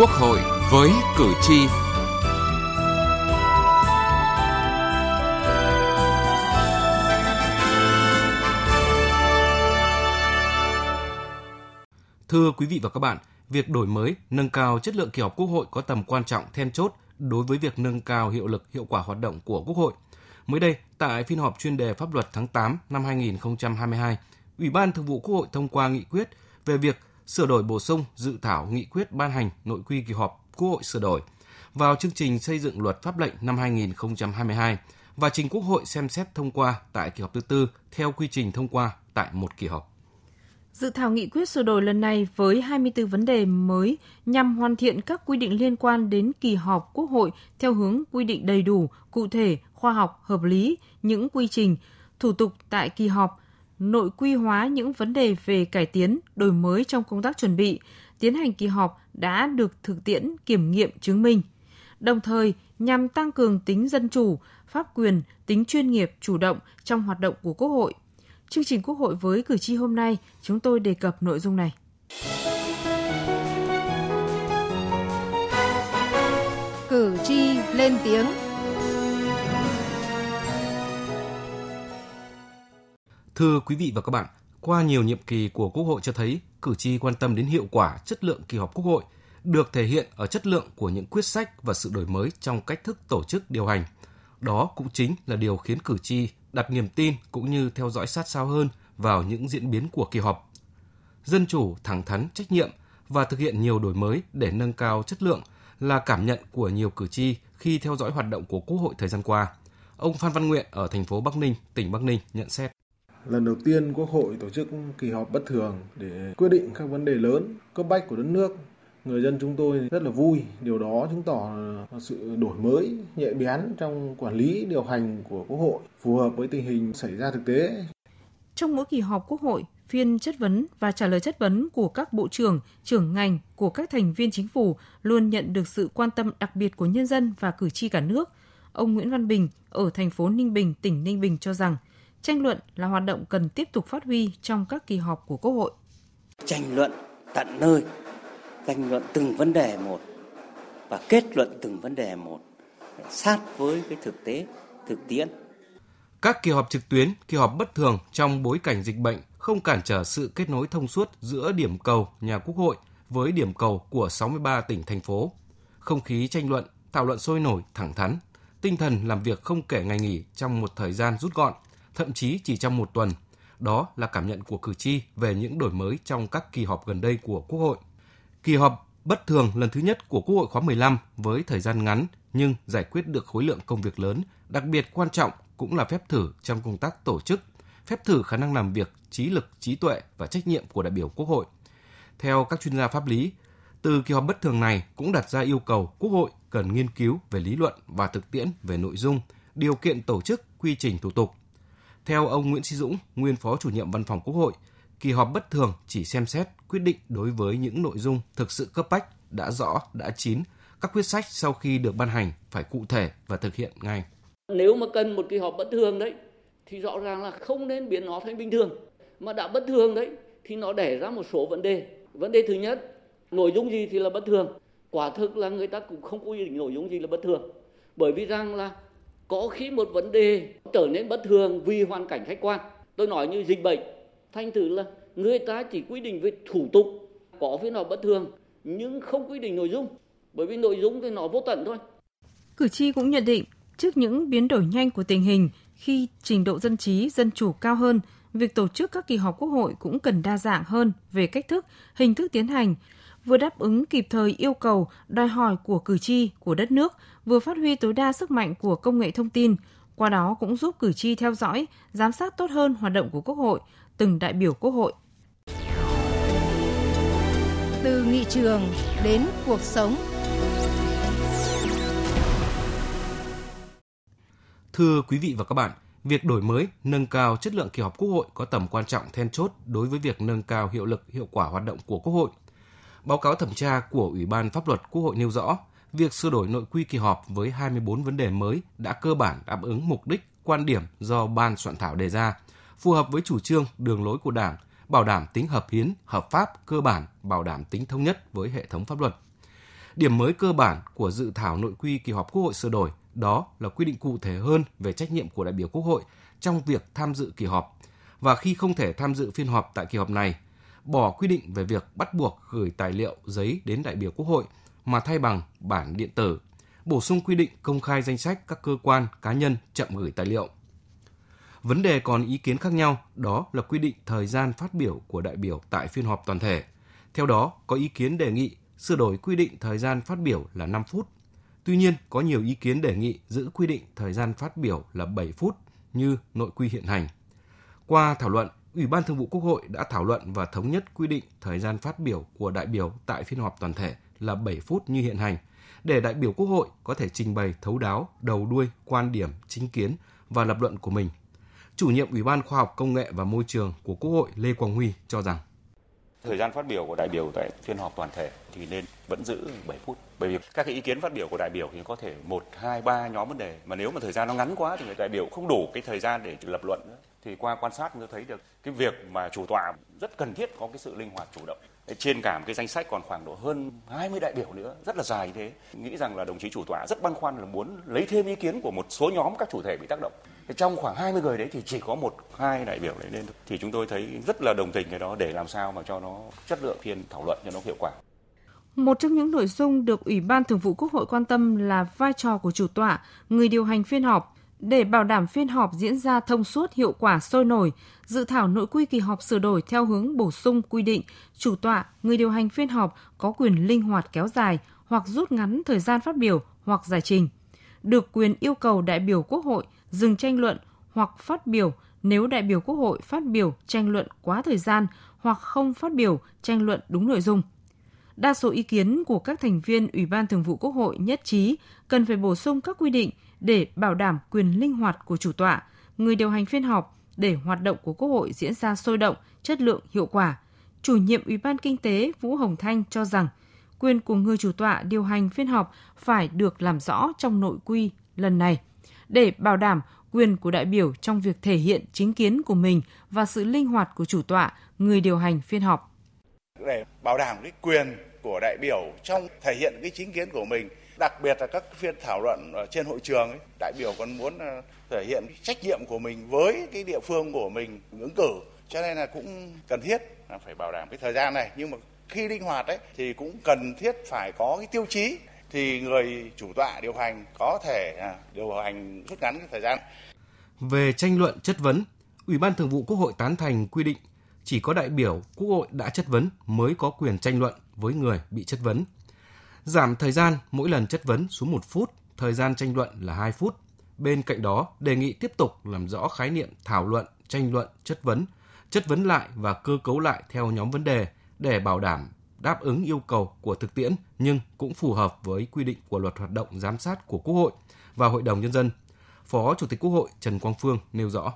Quốc hội với cử tri. Thưa quý vị và các bạn, việc đổi mới, nâng cao chất lượng kỳ họp Quốc hội có tầm quan trọng then chốt đối với việc nâng cao hiệu lực, hiệu quả hoạt động của Quốc hội. Mới đây, tại phiên họp chuyên đề pháp luật tháng 8 năm 2022, Ủy ban Thường vụ Quốc hội thông qua nghị quyết về việc sửa đổi bổ sung dự thảo nghị quyết ban hành nội quy kỳ họp Quốc hội sửa đổi vào chương trình xây dựng luật pháp lệnh năm 2022 và trình Quốc hội xem xét thông qua tại kỳ họp thứ tư theo quy trình thông qua tại một kỳ họp. Dự thảo nghị quyết sửa đổi lần này với 24 vấn đề mới nhằm hoàn thiện các quy định liên quan đến kỳ họp Quốc hội theo hướng quy định đầy đủ, cụ thể, khoa học, hợp lý những quy trình, thủ tục tại kỳ họp, nội quy hóa những vấn đề về cải tiến, đổi mới trong công tác chuẩn bị, tiến hành kỳ họp đã được thực tiễn kiểm nghiệm chứng minh. Đồng thời, nhằm tăng cường tính dân chủ, pháp quyền, tính chuyên nghiệp, chủ động trong hoạt động của Quốc hội. Chương trình Quốc hội với cử tri hôm nay, chúng tôi đề cập nội dung này. Cử tri lên tiếng Thưa quý vị và các bạn, qua nhiều nhiệm kỳ của Quốc hội cho thấy cử tri quan tâm đến hiệu quả, chất lượng kỳ họp Quốc hội được thể hiện ở chất lượng của những quyết sách và sự đổi mới trong cách thức tổ chức điều hành. Đó cũng chính là điều khiến cử tri đặt niềm tin cũng như theo dõi sát sao hơn vào những diễn biến của kỳ họp. Dân chủ, thẳng thắn, trách nhiệm và thực hiện nhiều đổi mới để nâng cao chất lượng là cảm nhận của nhiều cử tri khi theo dõi hoạt động của Quốc hội thời gian qua. Ông Phan Văn Nguyện ở thành phố Bắc Ninh, tỉnh Bắc Ninh nhận xét. Lần đầu tiên Quốc hội tổ chức kỳ họp bất thường để quyết định các vấn đề lớn cấp bách của đất nước. Người dân chúng tôi rất là vui, điều đó chứng tỏ sự đổi mới, nhạy bén trong quản lý điều hành của Quốc hội, phù hợp với tình hình xảy ra thực tế. Trong mỗi kỳ họp Quốc hội, phiên chất vấn và trả lời chất vấn của các bộ trưởng, trưởng ngành của các thành viên chính phủ luôn nhận được sự quan tâm đặc biệt của nhân dân và cử tri cả nước. Ông Nguyễn Văn Bình ở thành phố Ninh Bình, tỉnh Ninh Bình cho rằng – tranh luận là hoạt động cần tiếp tục phát huy trong các kỳ họp của Quốc hội. Tranh luận tận nơi, tranh luận từng vấn đề một và kết luận từng vấn đề một sát với cái thực tế, thực tiễn. Các kỳ họp trực tuyến, kỳ họp bất thường trong bối cảnh dịch bệnh không cản trở sự kết nối thông suốt giữa điểm cầu nhà Quốc hội với điểm cầu của 63 tỉnh thành phố. Không khí tranh luận, thảo luận sôi nổi, thẳng thắn, tinh thần làm việc không kể ngày nghỉ trong một thời gian rút gọn – thậm chí chỉ trong một tuần. Đó là cảm nhận của cử tri về những đổi mới trong các kỳ họp gần đây của Quốc hội. Kỳ họp bất thường lần thứ nhất của Quốc hội khóa 15 với thời gian ngắn nhưng giải quyết được khối lượng công việc lớn, đặc biệt quan trọng cũng là phép thử trong công tác tổ chức, phép thử khả năng làm việc, trí lực, trí tuệ và trách nhiệm của đại biểu Quốc hội. Theo các chuyên gia pháp lý, từ kỳ họp bất thường này cũng đặt ra yêu cầu Quốc hội cần nghiên cứu về lý luận và thực tiễn về nội dung, điều kiện tổ chức, quy trình thủ tục, theo ông Nguyễn Sĩ Dũng, nguyên phó chủ nhiệm văn phòng Quốc hội, kỳ họp bất thường chỉ xem xét quyết định đối với những nội dung thực sự cấp bách, đã rõ, đã chín. Các quyết sách sau khi được ban hành phải cụ thể và thực hiện ngay. Nếu mà cần một kỳ họp bất thường đấy, thì rõ ràng là không nên biến nó thành bình thường. Mà đã bất thường đấy, thì nó đẻ ra một số vấn đề. Vấn đề thứ nhất, nội dung gì thì là bất thường. Quả thực là người ta cũng không quy định nội dung gì là bất thường. Bởi vì rằng là có khi một vấn đề trở nên bất thường vì hoàn cảnh khách quan. Tôi nói như dịch bệnh. Thành thử là người ta chỉ quy định về thủ tục, có phía nào bất thường, nhưng không quy định nội dung. Bởi vì nội dung thì nó vô tận thôi. Cử tri cũng nhận định, trước những biến đổi nhanh của tình hình, khi trình độ dân trí, dân chủ cao hơn, việc tổ chức các kỳ họp quốc hội cũng cần đa dạng hơn về cách thức, hình thức tiến hành vừa đáp ứng kịp thời yêu cầu, đòi hỏi của cử tri, của đất nước, vừa phát huy tối đa sức mạnh của công nghệ thông tin, qua đó cũng giúp cử tri theo dõi, giám sát tốt hơn hoạt động của Quốc hội, từng đại biểu Quốc hội. Từ nghị trường đến cuộc sống. Thưa quý vị và các bạn, việc đổi mới, nâng cao chất lượng kỳ họp Quốc hội có tầm quan trọng then chốt đối với việc nâng cao hiệu lực, hiệu quả hoạt động của Quốc hội – Báo cáo thẩm tra của Ủy ban Pháp luật Quốc hội nêu rõ, việc sửa đổi nội quy kỳ họp với 24 vấn đề mới đã cơ bản đáp ứng mục đích, quan điểm do ban soạn thảo đề ra, phù hợp với chủ trương, đường lối của Đảng, bảo đảm tính hợp hiến, hợp pháp, cơ bản, bảo đảm tính thống nhất với hệ thống pháp luật. Điểm mới cơ bản của dự thảo nội quy kỳ họp Quốc hội sửa đổi đó là quy định cụ thể hơn về trách nhiệm của đại biểu Quốc hội trong việc tham dự kỳ họp và khi không thể tham dự phiên họp tại kỳ họp này, bỏ quy định về việc bắt buộc gửi tài liệu giấy đến đại biểu Quốc hội mà thay bằng bản điện tử, bổ sung quy định công khai danh sách các cơ quan, cá nhân chậm gửi tài liệu. Vấn đề còn ý kiến khác nhau đó là quy định thời gian phát biểu của đại biểu tại phiên họp toàn thể. Theo đó, có ý kiến đề nghị sửa đổi quy định thời gian phát biểu là 5 phút. Tuy nhiên, có nhiều ý kiến đề nghị giữ quy định thời gian phát biểu là 7 phút như nội quy hiện hành. Qua thảo luận, Ủy ban Thường vụ Quốc hội đã thảo luận và thống nhất quy định thời gian phát biểu của đại biểu tại phiên họp toàn thể là 7 phút như hiện hành, để đại biểu Quốc hội có thể trình bày thấu đáo, đầu đuôi, quan điểm, chính kiến và lập luận của mình. Chủ nhiệm Ủy ban Khoa học Công nghệ và Môi trường của Quốc hội Lê Quang Huy cho rằng Thời gian phát biểu của đại biểu tại phiên họp toàn thể thì nên vẫn giữ 7 phút. Bởi vì các cái ý kiến phát biểu của đại biểu thì có thể một, hai, ba nhóm vấn đề. Mà nếu mà thời gian nó ngắn quá thì người đại biểu không đủ cái thời gian để lập luận nữa. Thì qua quan sát tôi thấy được cái việc mà chủ tọa rất cần thiết có cái sự linh hoạt chủ động. Trên cả một cái danh sách còn khoảng độ hơn 20 đại biểu nữa, rất là dài như thế. Nghĩ rằng là đồng chí chủ tọa rất băn khoăn là muốn lấy thêm ý kiến của một số nhóm các chủ thể bị tác động trong khoảng 20 người đấy thì chỉ có một hai đại biểu đấy lên thì chúng tôi thấy rất là đồng tình cái đó để làm sao mà cho nó chất lượng phiên thảo luận cho nó hiệu quả. Một trong những nội dung được Ủy ban Thường vụ Quốc hội quan tâm là vai trò của chủ tọa, người điều hành phiên họp. Để bảo đảm phiên họp diễn ra thông suốt, hiệu quả, sôi nổi, dự thảo nội quy kỳ họp sửa đổi theo hướng bổ sung quy định chủ tọa, người điều hành phiên họp có quyền linh hoạt kéo dài hoặc rút ngắn thời gian phát biểu hoặc giải trình. Được quyền yêu cầu đại biểu Quốc hội dừng tranh luận hoặc phát biểu nếu đại biểu Quốc hội phát biểu tranh luận quá thời gian hoặc không phát biểu tranh luận đúng nội dung. Đa số ý kiến của các thành viên Ủy ban Thường vụ Quốc hội nhất trí cần phải bổ sung các quy định để bảo đảm quyền linh hoạt của chủ tọa, người điều hành phiên họp để hoạt động của Quốc hội diễn ra sôi động, chất lượng, hiệu quả. Chủ nhiệm Ủy ban Kinh tế Vũ Hồng Thanh cho rằng quyền của người chủ tọa điều hành phiên họp phải được làm rõ trong nội quy lần này để bảo đảm quyền của đại biểu trong việc thể hiện chính kiến của mình và sự linh hoạt của chủ tọa, người điều hành phiên họp. Để bảo đảm cái quyền của đại biểu trong thể hiện cái chính kiến của mình, đặc biệt là các phiên thảo luận ở trên hội trường ấy, đại biểu còn muốn ờ, thể hiện trách nhiệm của mình với cái địa phương của mình ứng cử, cho nên là cũng cần thiết là phải bảo đảm cái thời gian này nhưng mà khi linh hoạt ấy thì cũng cần thiết phải có cái tiêu chí thì người chủ tọa điều hành có thể à, điều hành rút ngắn cái thời gian. Về tranh luận chất vấn, Ủy ban Thường vụ Quốc hội tán thành quy định chỉ có đại biểu Quốc hội đã chất vấn mới có quyền tranh luận với người bị chất vấn. Giảm thời gian mỗi lần chất vấn xuống 1 phút, thời gian tranh luận là 2 phút. Bên cạnh đó, đề nghị tiếp tục làm rõ khái niệm thảo luận, tranh luận, chất vấn, chất vấn lại và cơ cấu lại theo nhóm vấn đề để bảo đảm đáp ứng yêu cầu của thực tiễn nhưng cũng phù hợp với quy định của luật hoạt động giám sát của Quốc hội và Hội đồng Nhân dân. Phó Chủ tịch Quốc hội Trần Quang Phương nêu rõ.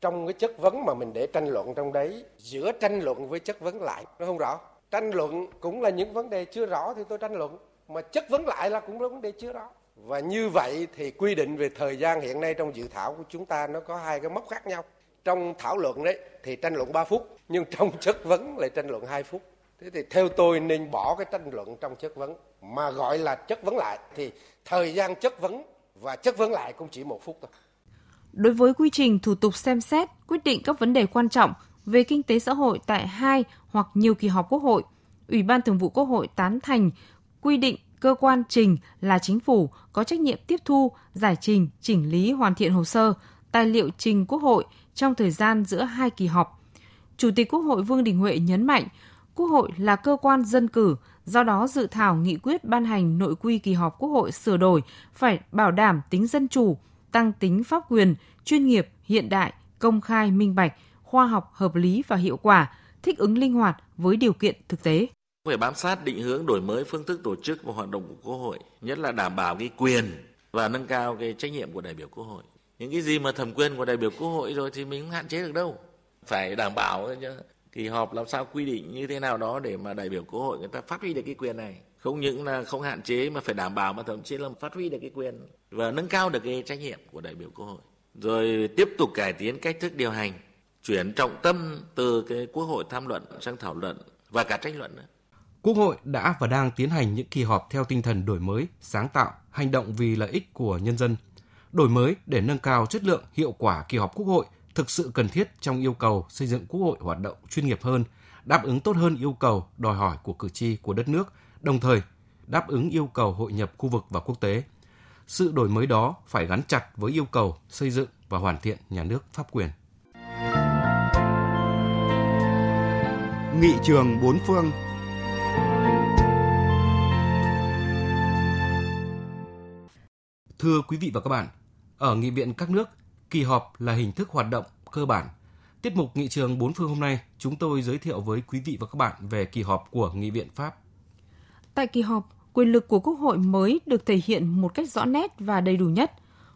Trong cái chất vấn mà mình để tranh luận trong đấy, giữa tranh luận với chất vấn lại, nó không rõ. Tranh luận cũng là những vấn đề chưa rõ thì tôi tranh luận, mà chất vấn lại là cũng là vấn đề chưa rõ. Và như vậy thì quy định về thời gian hiện nay trong dự thảo của chúng ta nó có hai cái mốc khác nhau. Trong thảo luận đấy thì tranh luận 3 phút, nhưng trong chất vấn lại tranh luận 2 phút thế thì theo tôi nên bỏ cái tranh luận trong chất vấn mà gọi là chất vấn lại thì thời gian chất vấn và chất vấn lại cũng chỉ một phút thôi đối với quy trình thủ tục xem xét quyết định các vấn đề quan trọng về kinh tế xã hội tại hai hoặc nhiều kỳ họp Quốc hội, Ủy ban Thường vụ Quốc hội tán thành quy định cơ quan trình là chính phủ có trách nhiệm tiếp thu, giải trình, chỉnh lý hoàn thiện hồ sơ, tài liệu trình Quốc hội trong thời gian giữa hai kỳ họp. Chủ tịch Quốc hội Vương Đình Huệ nhấn mạnh, Quốc hội là cơ quan dân cử, do đó dự thảo nghị quyết ban hành nội quy kỳ họp Quốc hội sửa đổi phải bảo đảm tính dân chủ, tăng tính pháp quyền, chuyên nghiệp, hiện đại, công khai, minh bạch, khoa học, hợp lý và hiệu quả, thích ứng linh hoạt với điều kiện thực tế. Phải bám sát định hướng đổi mới phương thức tổ chức và hoạt động của Quốc hội, nhất là đảm bảo cái quyền và nâng cao cái trách nhiệm của đại biểu Quốc hội. Những cái gì mà thẩm quyền của đại biểu Quốc hội rồi thì mình không hạn chế được đâu. Phải đảm bảo thì họp làm sao quy định như thế nào đó để mà đại biểu quốc hội người ta phát huy được cái quyền này? Không những là không hạn chế mà phải đảm bảo mà thậm chí là phát huy được cái quyền và nâng cao được cái trách nhiệm của đại biểu quốc hội. Rồi tiếp tục cải tiến cách thức điều hành chuyển trọng tâm từ cái quốc hội tham luận sang thảo luận và cả tranh luận nữa. Quốc hội đã và đang tiến hành những kỳ họp theo tinh thần đổi mới, sáng tạo, hành động vì lợi ích của nhân dân. Đổi mới để nâng cao chất lượng, hiệu quả kỳ họp Quốc hội thực sự cần thiết trong yêu cầu xây dựng Quốc hội hoạt động chuyên nghiệp hơn, đáp ứng tốt hơn yêu cầu, đòi hỏi của cử tri của đất nước, đồng thời đáp ứng yêu cầu hội nhập khu vực và quốc tế. Sự đổi mới đó phải gắn chặt với yêu cầu xây dựng và hoàn thiện nhà nước pháp quyền. Nghị trường bốn phương Thưa quý vị và các bạn, ở nghị viện các nước, kỳ họp là hình thức hoạt động cơ bản. Tiết mục nghị trường bốn phương hôm nay, chúng tôi giới thiệu với quý vị và các bạn về kỳ họp của nghị viện Pháp. Tại kỳ họp, quyền lực của Quốc hội mới được thể hiện một cách rõ nét và đầy đủ nhất.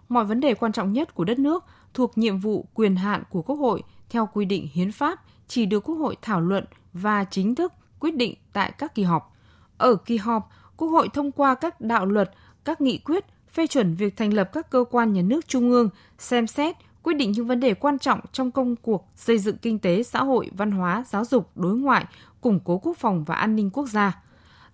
Mọi vấn đề quan trọng nhất của đất nước thuộc nhiệm vụ quyền hạn của Quốc hội theo quy định hiến pháp chỉ được Quốc hội thảo luận và chính thức quyết định tại các kỳ họp. Ở kỳ họp, Quốc hội thông qua các đạo luật, các nghị quyết phê chuẩn việc thành lập các cơ quan nhà nước trung ương, xem xét, quyết định những vấn đề quan trọng trong công cuộc xây dựng kinh tế, xã hội, văn hóa, giáo dục, đối ngoại, củng cố quốc phòng và an ninh quốc gia.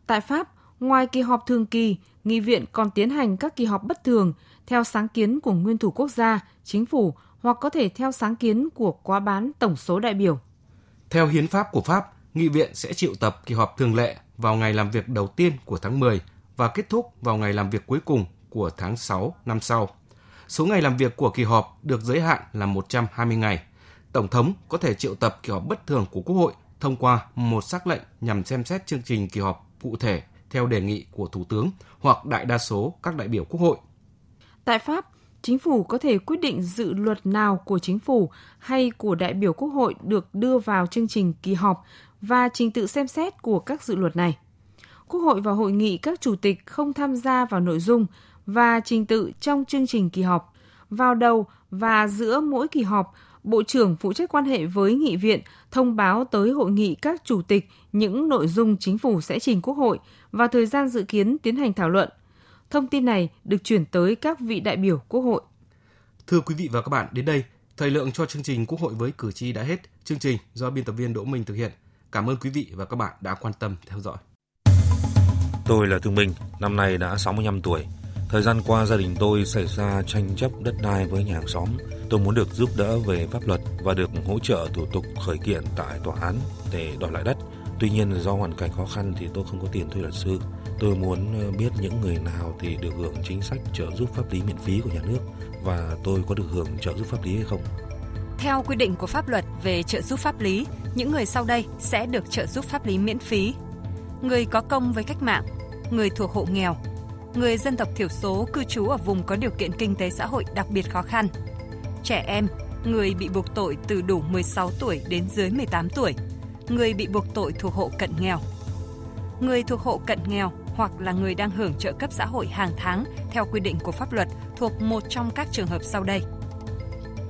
Tại Pháp, ngoài kỳ họp thường kỳ, nghị viện còn tiến hành các kỳ họp bất thường theo sáng kiến của nguyên thủ quốc gia, chính phủ hoặc có thể theo sáng kiến của quá bán tổng số đại biểu. Theo hiến pháp của Pháp, nghị viện sẽ triệu tập kỳ họp thường lệ vào ngày làm việc đầu tiên của tháng 10 và kết thúc vào ngày làm việc cuối cùng của tháng 6 năm sau. Số ngày làm việc của kỳ họp được giới hạn là 120 ngày. Tổng thống có thể triệu tập kỳ họp bất thường của Quốc hội thông qua một sắc lệnh nhằm xem xét chương trình kỳ họp cụ thể theo đề nghị của Thủ tướng hoặc đại đa số các đại biểu Quốc hội. Tại Pháp, chính phủ có thể quyết định dự luật nào của chính phủ hay của đại biểu Quốc hội được đưa vào chương trình kỳ họp và trình tự xem xét của các dự luật này. Quốc hội và hội nghị các chủ tịch không tham gia vào nội dung và trình tự trong chương trình kỳ họp. Vào đầu và giữa mỗi kỳ họp, Bộ trưởng phụ trách quan hệ với nghị viện thông báo tới hội nghị các chủ tịch những nội dung chính phủ sẽ trình Quốc hội và thời gian dự kiến tiến hành thảo luận. Thông tin này được chuyển tới các vị đại biểu Quốc hội. Thưa quý vị và các bạn, đến đây, thời lượng cho chương trình Quốc hội với cử tri đã hết. Chương trình do biên tập viên Đỗ Minh thực hiện. Cảm ơn quý vị và các bạn đã quan tâm theo dõi. Tôi là Thương Minh, năm nay đã 65 tuổi. Thời gian qua gia đình tôi xảy ra tranh chấp đất đai với nhà hàng xóm. Tôi muốn được giúp đỡ về pháp luật và được hỗ trợ thủ tục khởi kiện tại tòa án để đòi lại đất. Tuy nhiên do hoàn cảnh khó khăn thì tôi không có tiền thuê luật sư. Tôi muốn ờ, biết những người nào thì được hưởng chính sách trợ giúp pháp lý miễn phí của nhà nước và tôi có được hưởng trợ giúp pháp lý hay không. Theo quy định của pháp luật về trợ giúp pháp lý, những người sau đây sẽ được trợ giúp pháp lý miễn phí. Người có công với cách mạng, người thuộc hộ nghèo, người dân tộc thiểu số cư trú ở vùng có điều kiện kinh tế xã hội đặc biệt khó khăn, trẻ em, người bị buộc tội từ đủ 16 tuổi đến dưới 18 tuổi, người bị buộc tội thuộc hộ cận nghèo. Người thuộc hộ cận nghèo hoặc là người đang hưởng trợ cấp xã hội hàng tháng theo quy định của pháp luật thuộc một trong các trường hợp sau đây.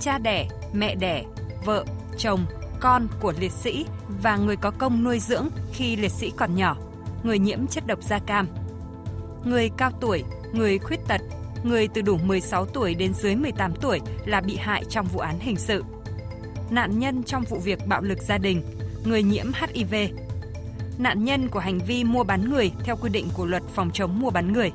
Cha đẻ, mẹ đẻ, vợ, chồng, con của liệt sĩ và người có công nuôi dưỡng khi liệt sĩ còn nhỏ, người nhiễm chất độc da cam, người cao tuổi, người khuyết tật, người từ đủ 16 tuổi đến dưới 18 tuổi là bị hại trong vụ án hình sự. Nạn nhân trong vụ việc bạo lực gia đình, người nhiễm HIV. Nạn nhân của hành vi mua bán người theo quy định của luật phòng chống mua bán người.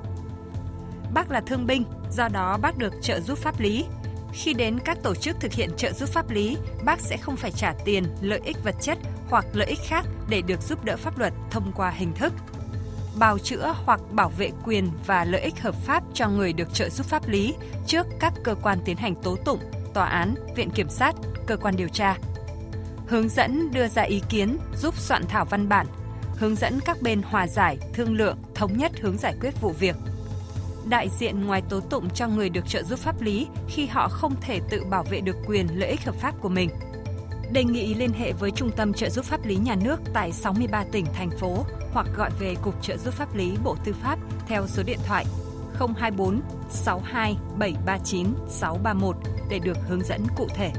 Bác là thương binh, do đó bác được trợ giúp pháp lý. Khi đến các tổ chức thực hiện trợ giúp pháp lý, bác sẽ không phải trả tiền, lợi ích vật chất hoặc lợi ích khác để được giúp đỡ pháp luật thông qua hình thức bào chữa hoặc bảo vệ quyền và lợi ích hợp pháp cho người được trợ giúp pháp lý trước các cơ quan tiến hành tố tụng, tòa án, viện kiểm sát, cơ quan điều tra. Hướng dẫn đưa ra ý kiến giúp soạn thảo văn bản, hướng dẫn các bên hòa giải, thương lượng, thống nhất hướng giải quyết vụ việc. Đại diện ngoài tố tụng cho người được trợ giúp pháp lý khi họ không thể tự bảo vệ được quyền lợi ích hợp pháp của mình đề nghị liên hệ với Trung tâm trợ giúp pháp lý nhà nước tại 63 tỉnh, thành phố hoặc gọi về Cục trợ giúp pháp lý Bộ Tư pháp theo số điện thoại 024 62 739 631 để được hướng dẫn cụ thể.